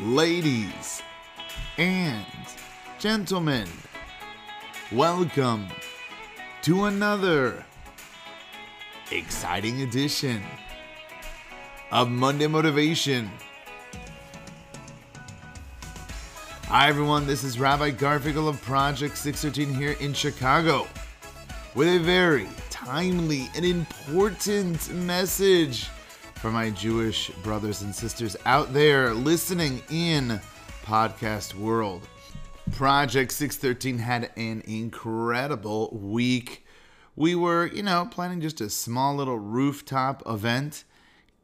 ladies and gentlemen, welcome to another exciting edition of Monday Motivation. Hi, everyone, this is Rabbi Garfinkel of Project 613 here in Chicago with a very timely and important message for my Jewish brothers and sisters out there listening in podcast world. Project 613 had an incredible week. We were, you know, planning just a small little rooftop event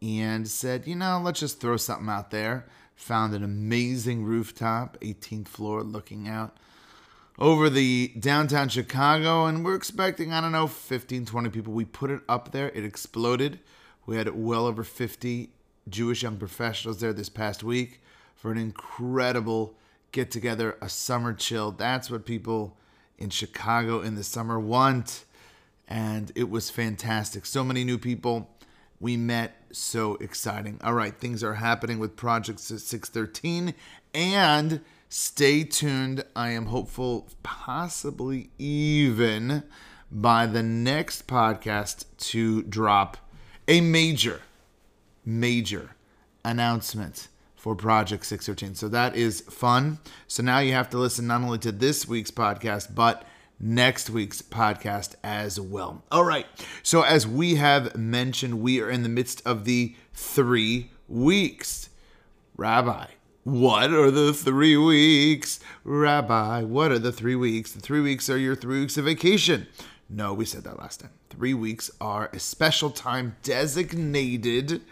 and said, you know, let's just throw something out there. Found an amazing rooftop, 18th floor, looking out over the downtown Chicago, and we're expecting, I don't know, 15, 20 people. We put it up there, it exploded. We had well over 50 Jewish young professionals there this past week for an incredible get together, a summer chill. That's what people in Chicago in the summer want. And it was fantastic. So many new people we met. So exciting. All right, things are happening with Project 613. And stay tuned. I am hopeful, possibly even by the next podcast to drop a major, major announcement for Project 613. So that is fun. So now you have to listen not only to this week's podcast, but next week's podcast as well. All right. So as we have mentioned, we are in the midst of the three weeks. Rabbi, what are the three weeks? Rabbi, what are the three weeks? The three weeks are your three weeks of vacation. No, we said that last time. Three weeks are a special time designated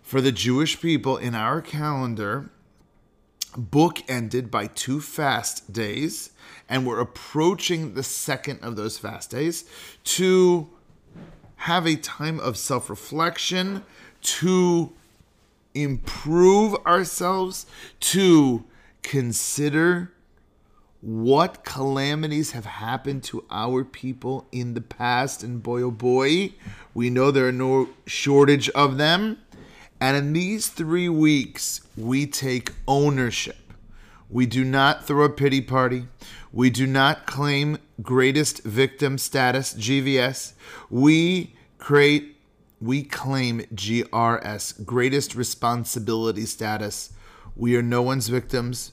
for the Jewish people in our calendar, bookended by two fast days. And we're approaching the second of those fast days to have a time of self reflection, to improve ourselves, to consider what calamities have happened to our people in the past. And boy, oh boy, we know there are no shortage of them. And in these three weeks, we take ownership. We do not throw a pity party. We do not claim greatest victim status, GVS. We create, we claim GRS, greatest responsibility status. We are no one's victims,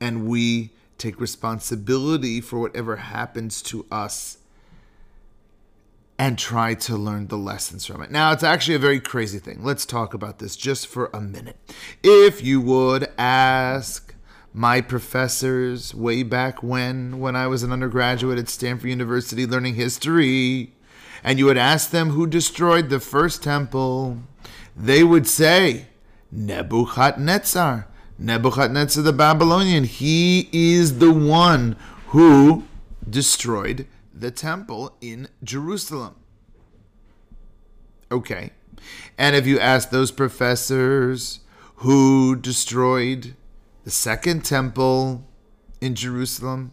and we take responsibility for whatever happens to us and try to learn the lessons from it. Now, it's actually a very crazy thing. Let's talk about this just for a minute. If you would ask my professors way back when, when I was an undergraduate at Stanford University learning history, and you would ask them who destroyed the first temple, they would say Nebuchadnezzar. Nebuchadnezzar the Babylonian. He is the one who destroyed the temple in Jerusalem. Okay. And if you ask those professors who destroyed the second temple in Jerusalem,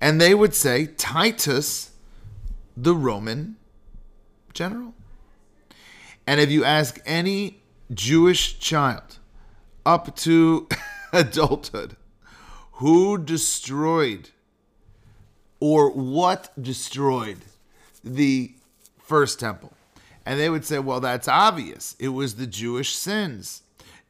and they would say Titus, the Roman general. And if you ask any Jewish child up to adulthood who destroyed or what destroyed the first temple. And they would say, well, that's obvious. It was the Jewish sins.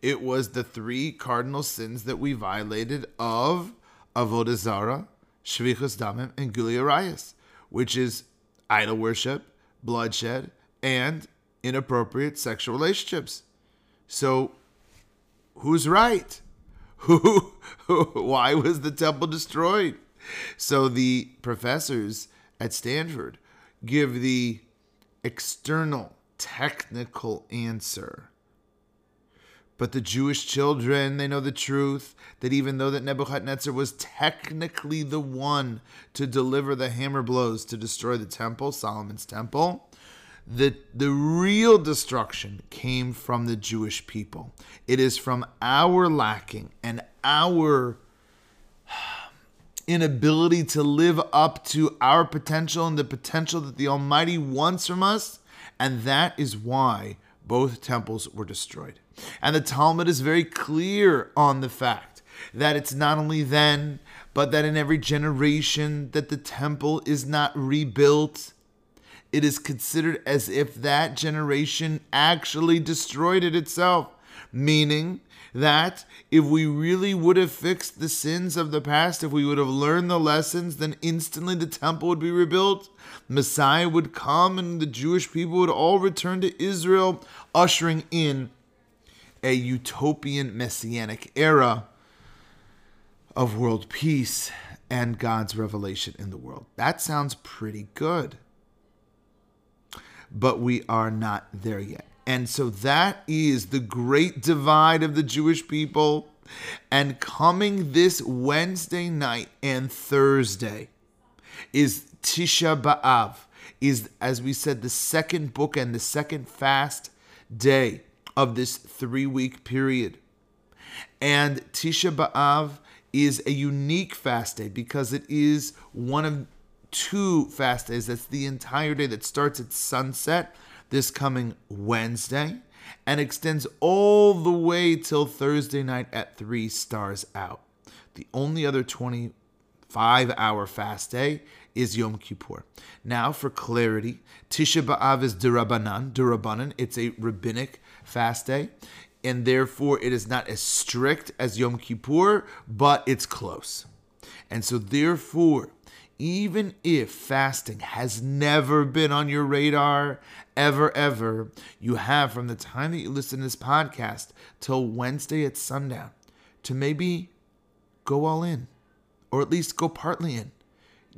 It was the three cardinal sins that we violated of Avodah Zarah, Shvichus Damim, and Gilui Arayos, which is idol worship, bloodshed, and inappropriate sexual relationships. So who's right? Who, why was the temple destroyed? So the professors at Stanford give the external technical answer. But the Jewish children, they know the truth that even though that Nebuchadnezzar was technically the one to deliver the hammer blows to destroy the temple, Solomon's temple, the, the real destruction came from the Jewish people. It is from our lacking and our inability to live up to our potential and the potential that the Almighty wants from us. And that is why both temples were destroyed. And the Talmud is very clear on the fact that it's not only then, but that in every generation that the temple is not rebuilt, it is considered as if that generation actually destroyed it itself. Meaning that if we really would have fixed the sins of the past, if we would have learned the lessons, then instantly the temple would be rebuilt. Messiah would come and the Jewish people would all return to Israel, ushering in a utopian messianic era of world peace and God's revelation in the world. That sounds pretty good. But we are not there yet. And so that is the great divide of the Jewish people. And coming this Wednesday night and Thursday is Tisha B'Av, is, as we said, the second book and the second fast day of this three week period. And Tisha B'Av is a unique fast day because it is one of two fast days. That's the entire day that starts at sunset this coming Wednesday and extends all the way till Thursday night at three stars out. The only other 25 hour fast day is Yom Kippur. Now, for clarity, Tisha B'Av is D'rabbanan, D'rabbanan. It's a rabbinic fast day, and therefore it is not as strict as Yom Kippur, but it's close. And so, therefore, even if fasting has never been on your radar, ever, ever, you have from the time that you listen to this podcast till Wednesday at sundown to maybe go all in, or at least go partly in.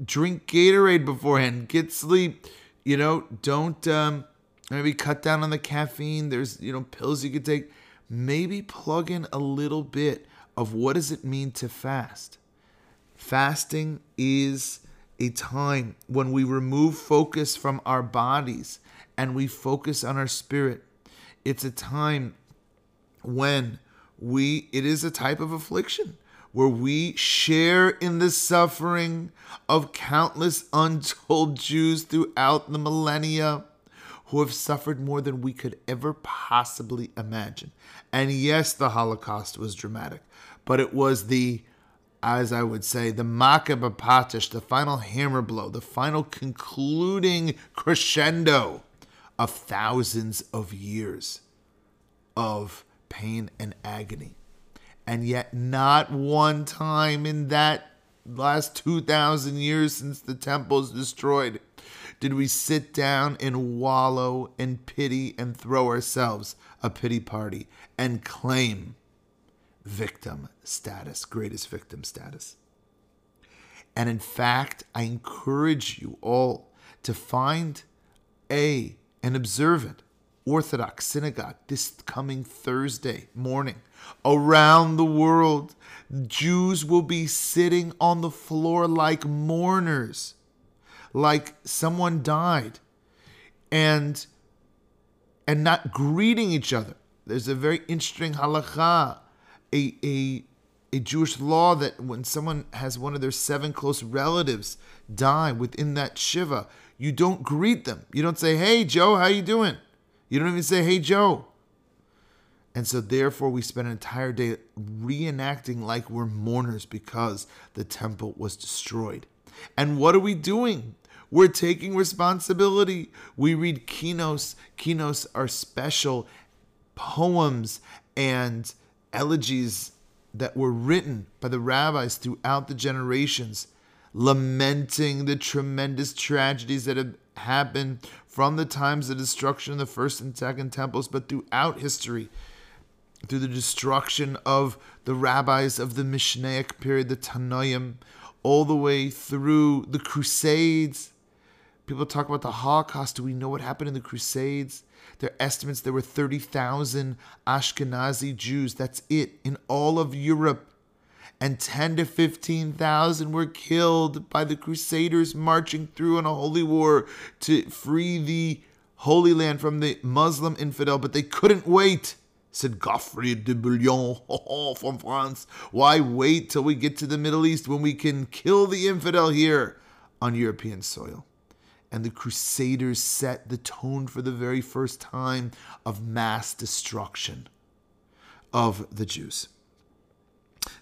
Drink Gatorade beforehand, get sleep. You know, don't um, maybe cut down on the caffeine. There's you know pills you could take. Maybe plug in a little bit of what does it mean to fast. Fasting is a time when we remove focus from our bodies and we focus on our spirit. It's a time when we, it is a type of affliction where we share in the suffering of countless untold Jews throughout the millennia who have suffered more than we could ever possibly imagine. And yes, the Holocaust was dramatic, but it was the as I would say, the Makah Patish, the final hammer blow, the final concluding crescendo of thousands of years of pain and agony. And yet, not one time in that last 2,000 years since the temple temple's destroyed did we sit down and wallow in pity and throw ourselves a pity party and claim victim status, greatest victim status. And in fact, I encourage you all to find a an observant Orthodox synagogue this coming Thursday morning. Around the world, Jews will be sitting on the floor like mourners, like someone died, and and not greeting each other. There's a very interesting halacha a, a, a Jewish law that when someone has one of their seven close relatives die within that shiva, you don't greet them. You don't say, "Hey Joe, how you doing?" You don't even say, "Hey Joe." And so therefore we spend an entire day reenacting like we're mourners because the temple was destroyed. And what are we doing? We're taking responsibility. We read kinos. Kinos are special poems and elegies that were written by the rabbis throughout the generations, lamenting the tremendous tragedies that have happened from the times of destruction of the first and second temples, but throughout history, through the destruction of the rabbis of the Mishnaic period, the Tanoim, all the way through the Crusades. People talk about the Holocaust. Do we know what happened in the Crusades? Their estimates there were 30,000 Ashkenazi Jews. That's it in all of Europe. And 10 to 15,000 were killed by the Crusaders marching through on a holy war to free the Holy Land from the Muslim infidel, but they couldn't wait said Godfrey de Bouillon from France. Why wait till we get to the Middle East when we can kill the infidel here on European soil? And the Crusaders set the tone for the very first time of mass destruction of the Jews.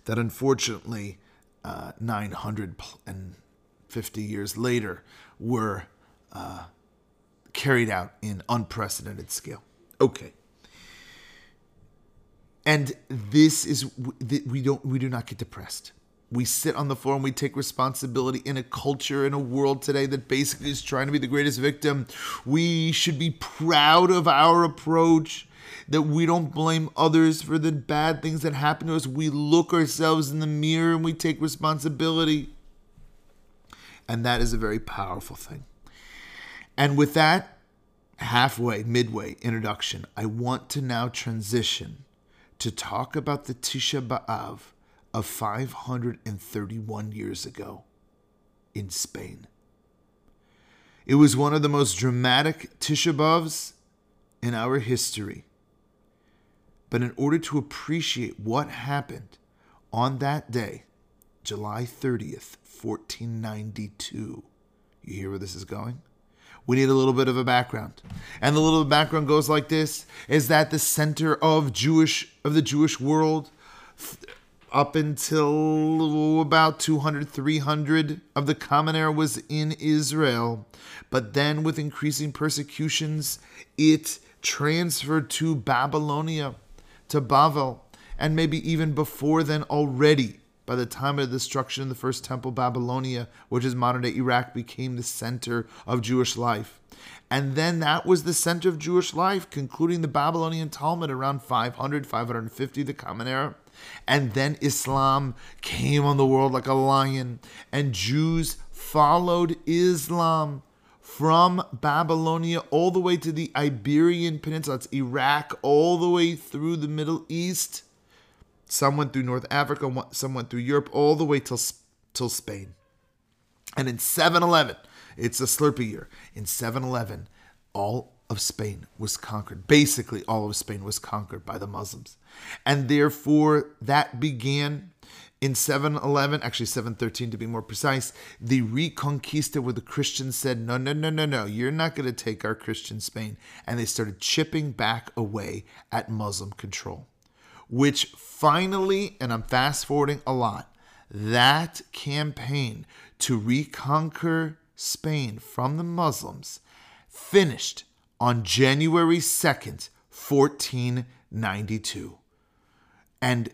That unfortunately, uh, 950 years later, were uh, carried out in unprecedented scale. Okay. And this is we don't we do not get depressed. We sit on the floor and we take responsibility in a culture in a world today that basically is trying to be the greatest victim. We should be proud of our approach that we don't blame others for the bad things that happen to us. We look ourselves in the mirror and we take responsibility. And that is a very powerful thing. And with that halfway, midway introduction, I want to now transition to talk about the Tisha B'Av of 531 years ago in Spain. It was one of the most dramatic Tisha B'Avs in our history. But in order to appreciate what happened on that day, July 30th, 1492, you hear where this is going? we need a little bit of a background. And the little background goes like this is that the center of Jewish of the Jewish world up until about 200 300 of the common era was in Israel but then with increasing persecutions it transferred to Babylonia to Babel and maybe even before then already by the time of the destruction of the first temple, Babylonia, which is modern day Iraq, became the center of Jewish life. And then that was the center of Jewish life, concluding the Babylonian Talmud around 500, 550, the Common Era. And then Islam came on the world like a lion, and Jews followed Islam from Babylonia all the way to the Iberian Peninsula. Iraq, all the way through the Middle East some went through North Africa, some went through Europe, all the way till, till Spain. And in 711, it's a Slurpee year. In 711, all of Spain was conquered. Basically, all of Spain was conquered by the Muslims. And therefore, that began in 711, actually 713 to be more precise, the Reconquista, where the Christians said, No, no, no, no, no, you're not going to take our Christian Spain. And they started chipping back away at Muslim control which finally, and I'm fast forwarding a lot, that campaign to reconquer Spain from the Muslims finished on January 2nd, 1492. And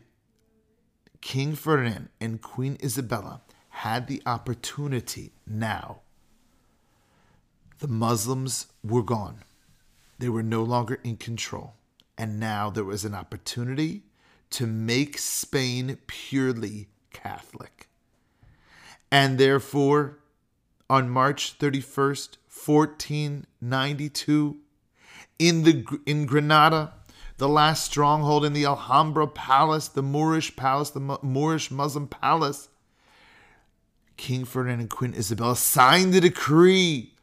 King Ferdinand and Queen Isabella had the opportunity now. The Muslims were gone, they were no longer in control. And now there was an opportunity to make Spain purely Catholic. And therefore, on March 31st, 1492, in, the, in Granada, the last stronghold in the Alhambra Palace, the Moorish palace, the Moorish Muslim palace, King Ferdinand and Queen Isabella signed the decree,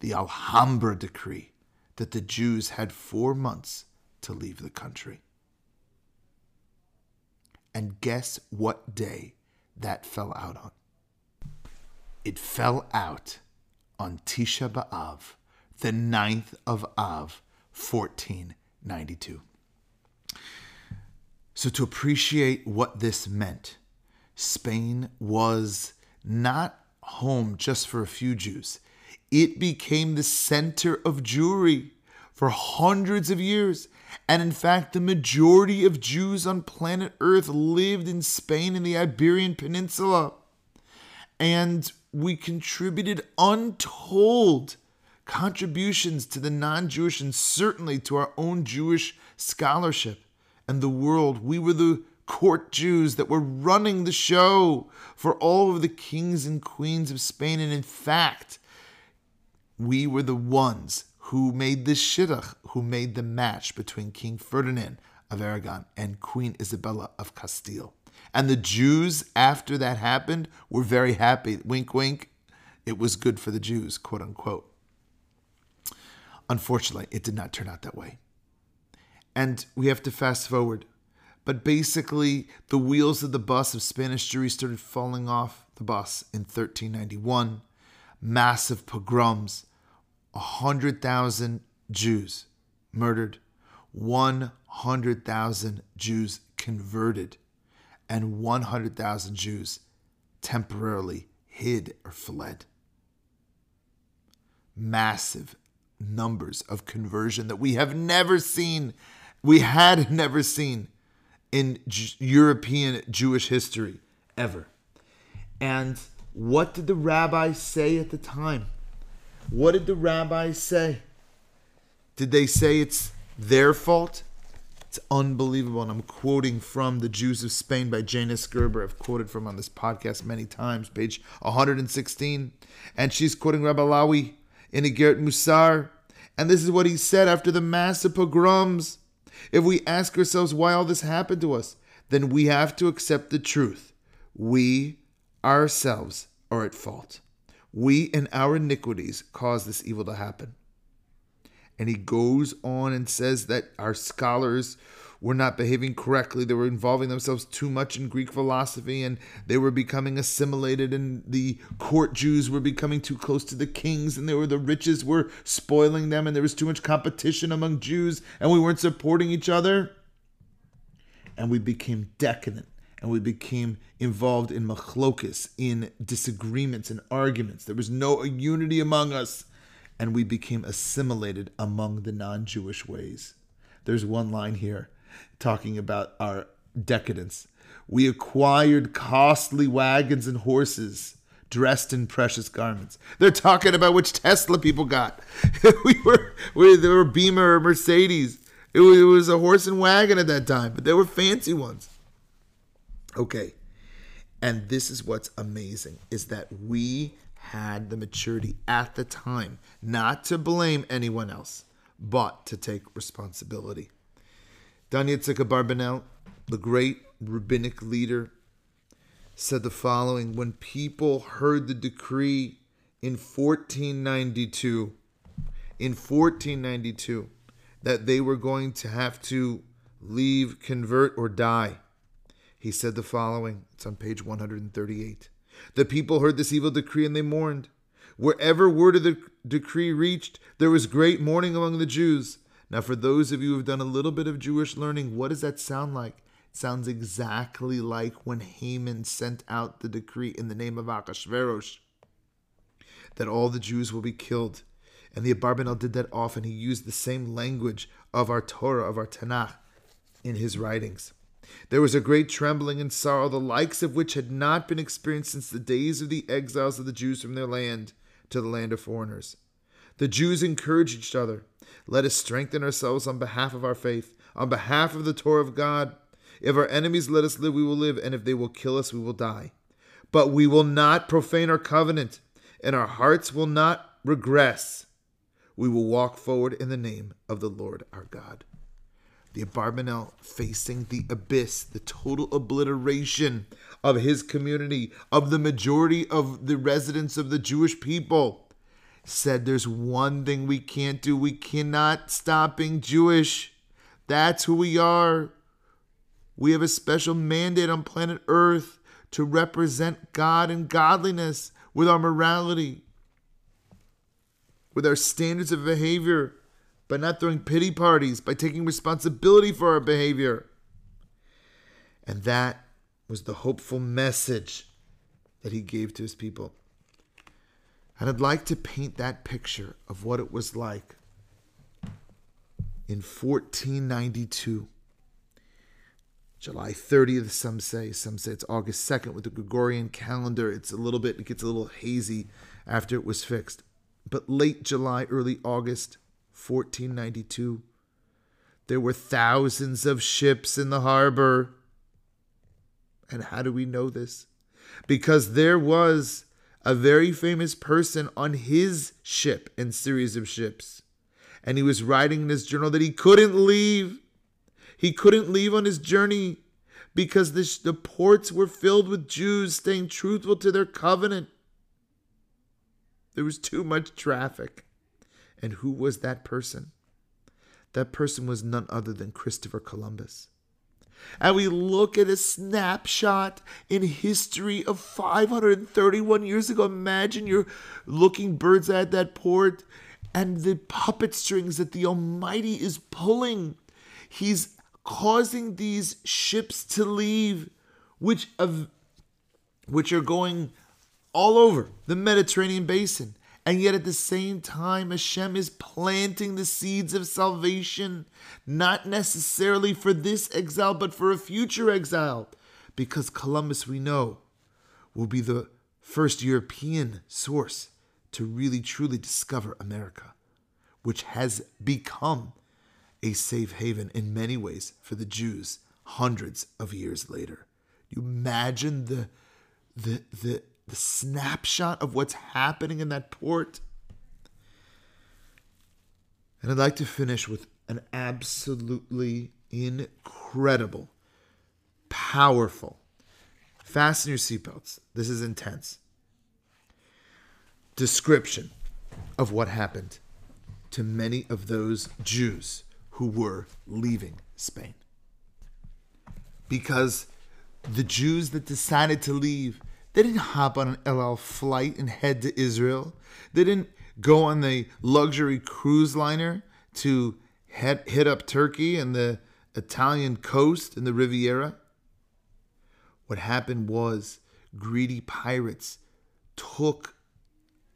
the Alhambra decree that the Jews had four months to leave the country. And guess what day that fell out on? It fell out on Tisha B'Av, the 9th of Av, 1492. So, to appreciate what this meant, Spain was not home just for a few Jews it became the center of Jewry for hundreds of years. And in fact, the majority of Jews on planet Earth lived in Spain and the Iberian Peninsula. And we contributed untold contributions to the non Jewish and certainly to our own Jewish scholarship and the world. We were the court Jews that were running the show for all of the kings and queens of Spain. And in fact, we were the ones who made the shidduch, who made the match between King Ferdinand of Aragon and Queen Isabella of Castile. And the Jews, after that happened, were very happy. Wink, wink. It was good for the Jews, quote unquote. Unfortunately, it did not turn out that way. And we have to fast forward. But basically, the wheels of the bus of Spanish Jewry started falling off the bus in 1391 massive pogroms, 100,000 Jews murdered, 100,000 Jews converted, and 100,000 Jews temporarily hid or fled. Massive numbers of conversion that we have never seen, we had never seen in J- European Jewish history ever. And what did the rabbis say at the time? What did the rabbis say? Did they say it's their fault? It's unbelievable. And I'm quoting from The Jews of Spain by Jane S. Gerber. I've quoted from on this podcast many times, page 116. And she's quoting Rabbi Alami in Igeret Musar. And this is what he said after the massive pogroms. If we ask ourselves why all this happened to us, then we have to accept the truth. We ourselves are at fault. We and our iniquities caused this evil to happen. And he goes on and says that our scholars were not behaving correctly. They were involving themselves too much in Greek philosophy and they were becoming assimilated, and the court Jews were becoming too close to the kings, and they were the riches were spoiling them, and there was too much competition among Jews, and we weren't supporting each other. And we became decadent and we became involved in machlokas, in disagreements and arguments. There was no unity among us, and we became assimilated among the non Jewish ways. There's one line here talking about our decadence. We acquired costly wagons and horses dressed in precious garments. They're talking about which Tesla people got. we were, we, there were Beamer or Mercedes. It was, it was a horse and wagon at that time, but they were fancy ones. Okay. And this is what's amazing is that we had the maturity at the time not to blame anyone else, but to take responsibility. Don Yitzchak Abarbanel, the great rabbinic leader, said the following When people heard the decree in 1492, in 1492, that they were going to have to leave, convert, or die, he said the following. It's on page 138. The people heard this evil decree and they mourned. Wherever word of the decree reached, there was great mourning among the Jews. Now, for those of you who have done a little bit of Jewish learning, what does that sound like? It sounds exactly like when Haman sent out the decree in the name of Achashverosh that all the Jews will be killed. And the Abarbanel did that often. He used the same language of our Torah, of our Tanakh, in his writings. There was a great trembling and sorrow, the likes of which had not been experienced since the days of the exiles of the Jews from their land to the land of foreigners. The Jews encouraged each other. Let us strengthen ourselves on behalf of our faith, on behalf of the Torah of God. If our enemies let us live, we will live, and if they will kill us, we will die. But we will not profane our covenant, and our hearts will not regress. We will walk forward in the name of the Lord our God the Abarbanel facing the abyss, the total obliteration of his community, of the majority of the residents of the Jewish people, said there's one thing we can't do. We cannot stop being Jewish. That's who we are. We have a special mandate on planet Earth to represent God and godliness with our morality, with our standards of behavior by not throwing pity parties, by taking responsibility for our behavior. And that was the hopeful message that he gave to his people. And I'd like to paint that picture of what it was like in 1492. July 30th, some say. Some say it's August 2nd with the Gregorian calendar. It's a little bit, it gets a little hazy after it was fixed. But late July, early August, 1492. There were thousands of ships in the harbor. And how do we know this? Because there was a very famous person on his ship and series of ships. And he was writing in his journal that he couldn't leave. He couldn't leave on his journey because the, the ports were filled with Jews staying truthful to their covenant. There was too much traffic. And who was that person? That person was none other than Christopher Columbus. and we look at a snapshot in history of 531 years ago. Imagine you're looking birds at that port and the puppet strings that the Almighty is pulling. He's causing these ships to leave, which of which are going all over the Mediterranean basin. And yet at the same time, Hashem is planting the seeds of salvation, not necessarily for this exile, but for a future exile. Because Columbus, we know, will be the first European source to really truly discover America, which has become a safe haven in many ways for the Jews hundreds of years later. You imagine the the the the snapshot of what's happening in that port. And I'd like to finish with an absolutely incredible, powerful, fasten your seatbelts. This is intense. Description of what happened to many of those Jews who were leaving Spain. Because the Jews that decided to leave they didn't hop on an El Al flight and head to Israel. They didn't go on the luxury cruise liner to head, hit up Turkey and the Italian coast and the Riviera. What happened was greedy pirates took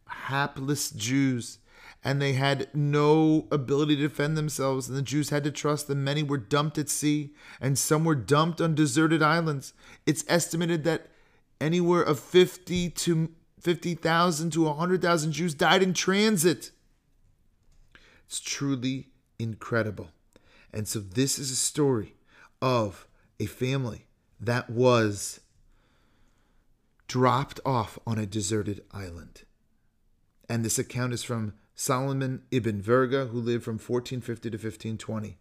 hapless Jews and they had no ability to defend themselves, and the Jews had to trust them. Many were dumped at sea, and some were dumped on deserted islands. It's estimated that anywhere of 50 to 50,000 to 100,000 Jews died in transit. It's truly incredible. And so this is a story of a family that was dropped off on a deserted island. And this account is from Solomon ibn Verga, who lived from 1450 to 1520.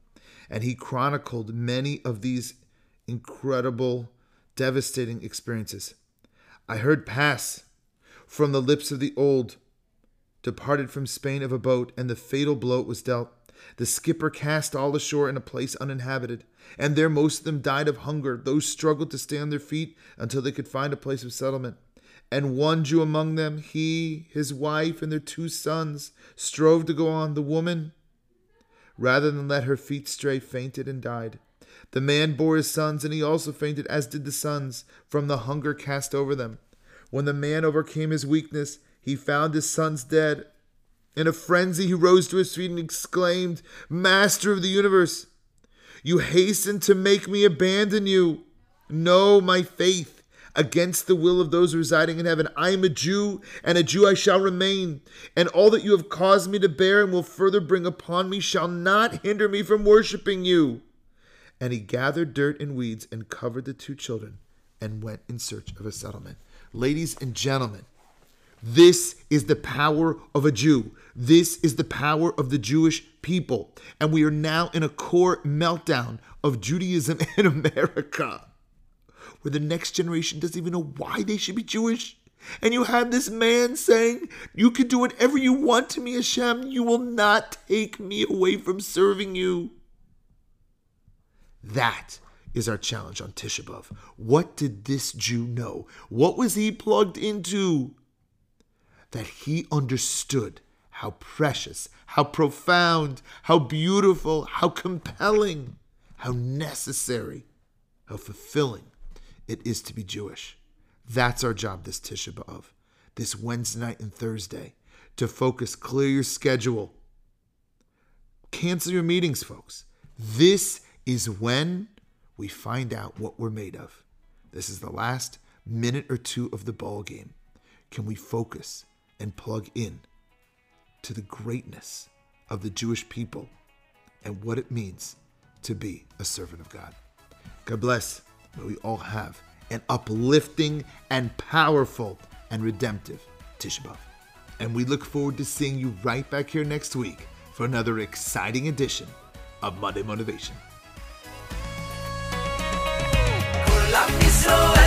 And he chronicled many of these incredible, devastating experiences. I heard pass from the lips of the old, departed from Spain of a boat, and the fatal blow was dealt. The skipper cast all ashore in a place uninhabited, and there most of them died of hunger. Those struggled to stay on their feet until they could find a place of settlement. And one Jew among them, he, his wife, and their two sons, strove to go on. The woman, rather than let her feet stray, fainted and died. The man bore his sons, and he also fainted, as did the sons, from the hunger cast over them. When the man overcame his weakness, he found his sons dead. In a frenzy, he rose to his feet and exclaimed, Master of the universe, you hasten to make me abandon you. No, my faith, against the will of those residing in heaven. I am a Jew, and a Jew I shall remain. And all that you have caused me to bear and will further bring upon me shall not hinder me from worshiping you. And he gathered dirt and weeds and covered the two children and went in search of a settlement. Ladies and gentlemen, this is the power of a Jew. This is the power of the Jewish people. And we are now in a core meltdown of Judaism in America, where the next generation doesn't even know why they should be Jewish. And you have this man saying, You can do whatever you want to me, Hashem. You will not take me away from serving you. That is our challenge on Tisha B'Av. What did this Jew know? What was he plugged into? That he understood how precious, how profound, how beautiful, how compelling, how necessary, how fulfilling it is to be Jewish. That's our job this Tisha B'Av, this Wednesday night and Thursday, to focus, clear your schedule. Cancel your meetings, folks. This is when we find out what we're made of. This is the last minute or two of the ball game. Can we focus and plug in to the greatness of the Jewish people and what it means to be a servant of God? God bless. May we all have an uplifting and powerful and redemptive Tisha B'Av. And we look forward to seeing you right back here next week for another exciting edition of Monday Motivation. La